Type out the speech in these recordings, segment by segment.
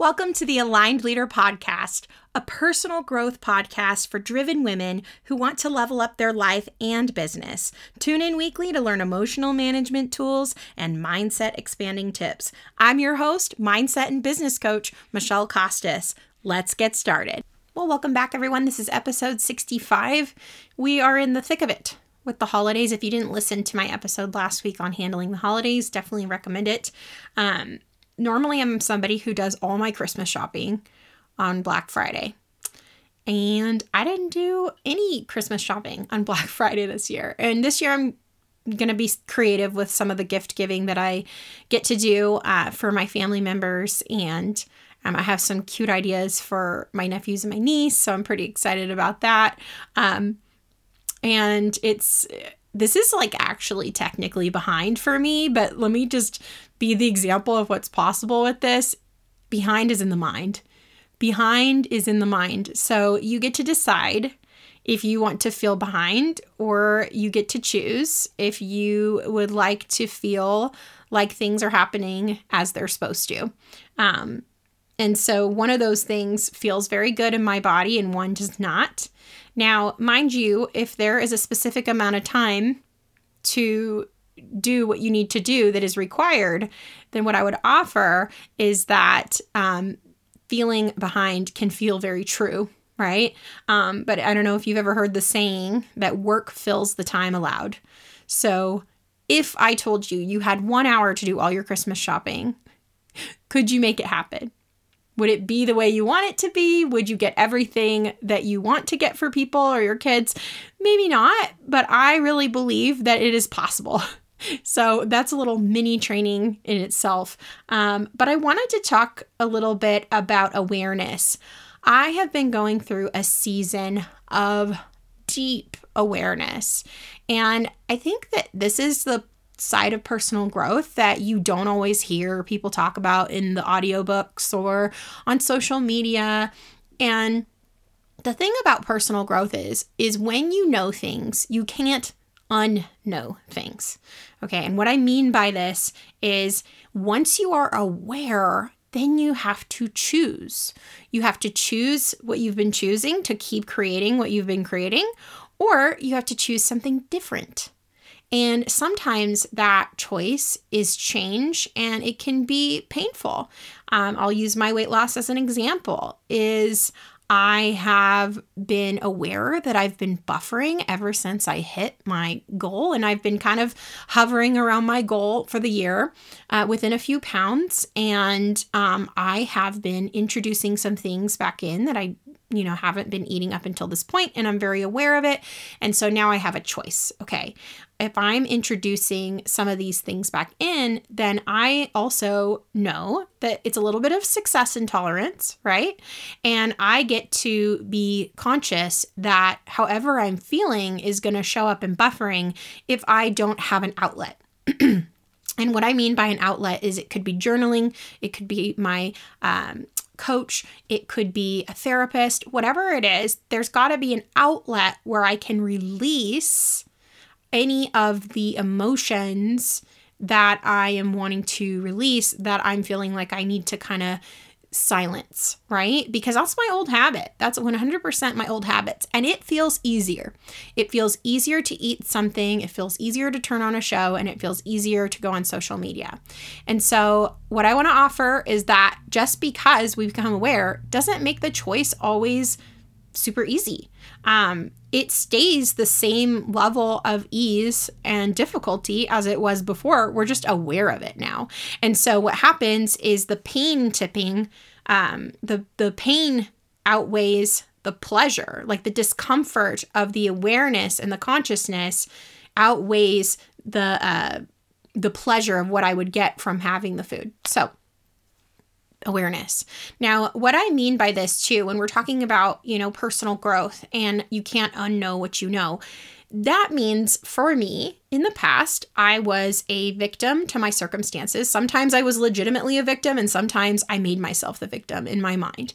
Welcome to the Aligned Leader Podcast, a personal growth podcast for driven women who want to level up their life and business. Tune in weekly to learn emotional management tools and mindset expanding tips. I'm your host, mindset and business coach, Michele Kostos. Let's get started. Well, welcome back, everyone. This is episode 65. We are in the thick of it with the holidays. If you didn't listen to my episode last week on handling the holidays, definitely recommend it. Um, normally I'm somebody who does all my Christmas shopping on Black Friday. And I didn't do any Christmas shopping on Black Friday this year. And this year I'm going to be creative with some of the gift giving that I get to do uh, for my family members. And um, I have some cute ideas for my nephews and my niece. So I'm pretty excited about that. Um, and it's this is like actually technically behind for me, but let me just be the example of what's possible with this. Behind is in the mind. Behind is in the mind. So you get to decide if you want to feel behind, or you get to choose if you would like to feel like things are happening as they're supposed to. Um, and so one of those things feels very good in my body and one does not. Now, mind you, if there is a specific amount of time to do what you need to do that is required, then what I would offer is that um, feeling behind can feel very true, right? Um, but I don't know if you've ever heard the saying that work fills the time allowed. So if I told you you had one hour to do all your Christmas shopping, could you make it happen? Would it be the way you want it to be? Would you get everything that you want to get for people or your kids? Maybe not, but I really believe that it is possible. So that's a little mini training in itself. Um, but I wanted to talk a little bit about awareness. I have been going through a season of deep awareness. And I think that this is the side of personal growth that you don't always hear people talk about in the audiobooks or on social media. And the thing about personal growth is is when you know things, you can't unknow things. Okay, and what I mean by this is once you are aware, then you have to choose. You have to choose what you've been choosing to keep creating what you've been creating, or you have to choose something different. And sometimes that choice is change and it can be painful. Um, I'll use my weight loss as an example is I have been aware that I've been buffering ever since I hit my goal, and I've been kind of hovering around my goal for the year uh, within a few pounds. And um, I have been introducing some things back in that I you know, haven't been eating up until this point and I'm very aware of it. And so now I have a choice. Okay. If I'm introducing some of these things back in, then I also know that it's a little bit of success intolerance, right? And I get to be conscious that however I'm feeling is going to show up in buffering if I don't have an outlet. And what I mean by an outlet is it could be journaling, it could be my um, coach, it could be a therapist, whatever it is, there's got to be an outlet where I can release any of the emotions that I am wanting to release that I'm feeling like I need to kind of silence, right? Because that's my old habit. That's 100% my old habits. And it feels easier. It feels easier to eat something, it feels easier to turn on a show, and it feels easier to go on social media. And so, what I want to offer is that just because we become aware doesn't make the choice always super easy. Um, it stays the same level of ease and difficulty as it was before. We're just aware of it now. And so what happens is the pain tipping, um, the the pain outweighs the pleasure, like the discomfort of the awareness and the consciousness outweighs the uh, the pleasure of what I would get from having the food. So awareness. Now, what I mean by this too, when we're talking about, you know, personal growth and you can't unknow what you know, that means for me, in the past, I was a victim to my circumstances. Sometimes I was legitimately a victim, and sometimes I made myself the victim in my mind.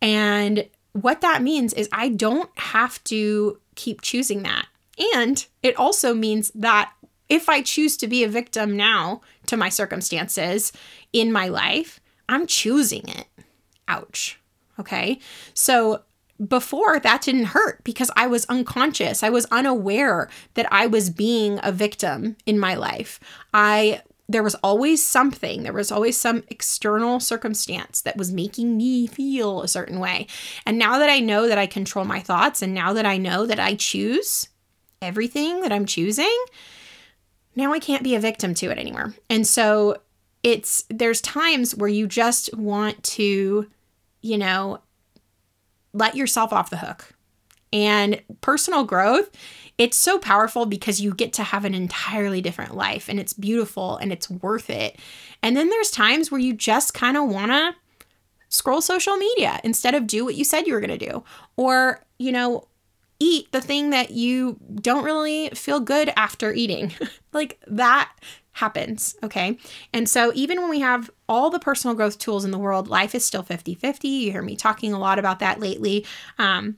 And what that means is I don't have to keep choosing that. And it also means that if I choose to be a victim now to my circumstances in my life, I'm choosing it. ouch. Okay. So before that didn't hurt because I was unconscious. I was unaware that I was being a victim in my life. I there was always something, there was always some external circumstance that was making me feel a certain way. And now that I know that I control my thoughts and now that I know that I choose everything that I'm choosing, now I can't be a victim to it anymore. And so it's there's times where you just want to, you know, let yourself off the hook. And personal growth, it's so powerful because you get to have an entirely different life and it's beautiful and it's worth it. And then there's times where you just kind of want to scroll social media instead of do what you said you were going to do. Or, you know, eat the thing that you don't really feel good after eating. like that happens. Okay. And so even when we have all the personal growth tools in the world, life is still 50 50. You hear me talking a lot about that lately. Um,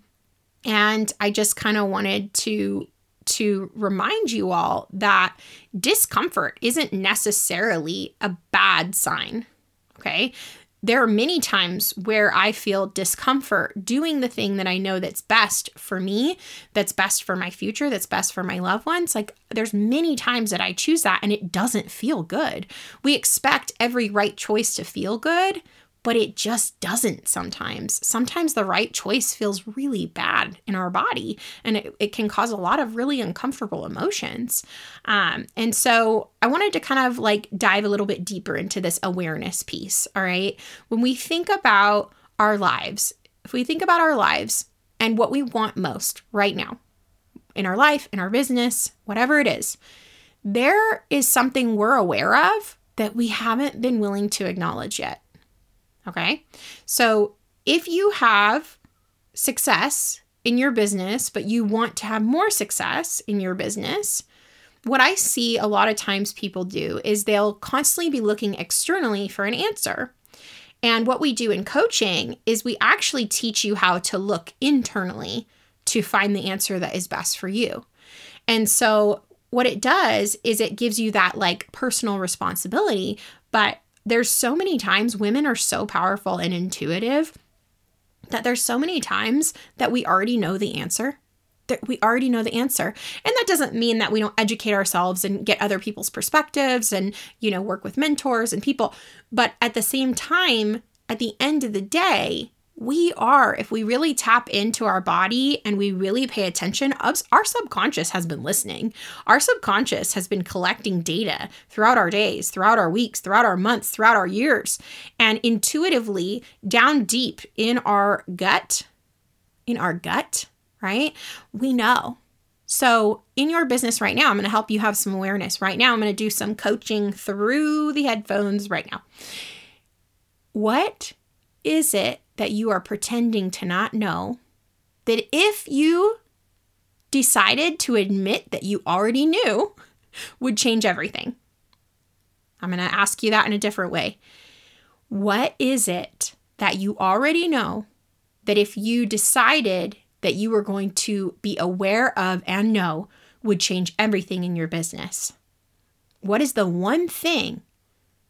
and I just kind of wanted to to remind you all that discomfort isn't necessarily a bad sign. Okay there are many times where I feel discomfort doing the thing that I know that's best for me, that's best for my future, that's best for my loved ones. Like there's many times that I choose that and it doesn't feel good. We expect every right choice to feel good, but it just doesn't sometimes. Sometimes the right choice feels really bad in our body and it, it can cause a lot of really uncomfortable emotions. Um, and so I wanted to kind of like dive a little bit deeper into this awareness piece. All right. When we think about our lives, if we think about our lives and what we want most right now in our life, in our business, whatever it is, there is something we're aware of that we haven't been willing to acknowledge yet. Okay. So if you have success in your business, but you want to have more success in your business, what I see a lot of times people do is they'll constantly be looking externally for an answer. And what we do in coaching is we actually teach you how to look internally to find the answer that is best for you. And so what it does is it gives you that like personal responsibility, but there's so many times women are so powerful and intuitive that there's so many times that we already know the answer that we already know the answer. And that doesn't mean that we don't educate ourselves and get other people's perspectives and you know work with mentors and people. But at the same time at the end of the day we are, if we really tap into our body and we really pay attention, our subconscious has been listening. Our subconscious has been collecting data throughout our days, throughout our weeks, throughout our months, throughout our years. And intuitively, down deep in our gut, in our gut, right? We know. So, in your business right now, I'm going to help you have some awareness. Right now, I'm going to do some coaching through the headphones right now. What is it that you are pretending to not know that if you decided to admit that you already knew would change everything? I'm going to ask you that in a different way. What is it that you already know that if you decided that you were going to be aware of and know would change everything in your business? What is the one thing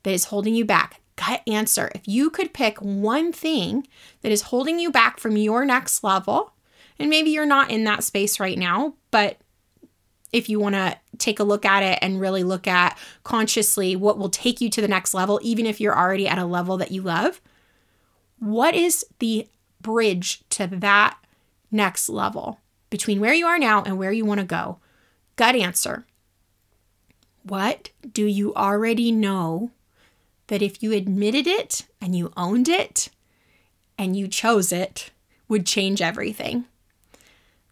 that is holding you back? Gut answer. If you could pick one thing that is holding you back from your next level, and maybe you're not in that space right now, but if you want to take a look at it and really look at consciously what will take you to the next level, even if you're already at a level that you love, what is the bridge to that next level between where you are now and where you want to go? Gut answer. What do you already know that if you admitted it and you owned it and you chose it, would change everything.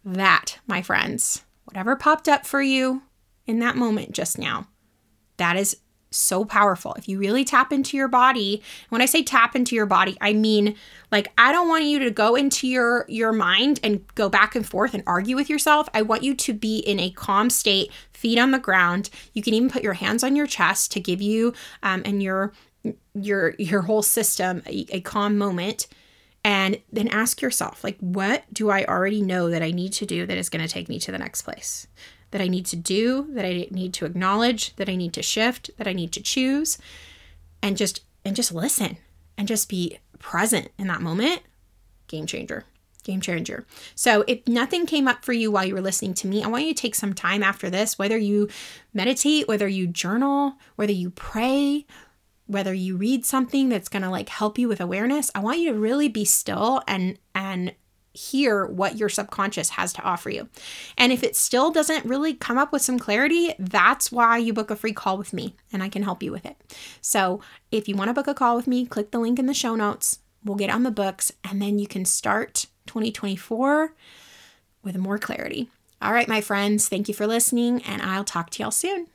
That, my friends, whatever popped up for you in that moment just now, that is so powerful. If you really tap into your body, when I say tap into your body, I mean like I don't want you to go into your your mind and go back and forth and argue with yourself. I want you to be in a calm state, feet on the ground. You can even put your hands on your chest to give you um, and your your your whole system a, a calm moment and then ask yourself like what do i already know that i need to do that is going to take me to the next place that i need to do that i need to acknowledge that i need to shift that i need to choose and just and just listen and just be present in that moment, game changer. Game changer. So, if nothing came up for you while you were listening to me, I want you to take some time after this, whether you meditate, whether you journal, whether you pray, whether you read something that's going to like help you with awareness. I want you to really be still and and hear what your subconscious has to offer you. And if it still doesn't really come up with some clarity, that's why you book a free call with me and I can help you with it. So, if you want to book a call with me, click the link in the show notes. We'll get on the books and then you can start 2024 with more clarity. All right, my friends, thank you for listening, and I'll talk to y'all soon.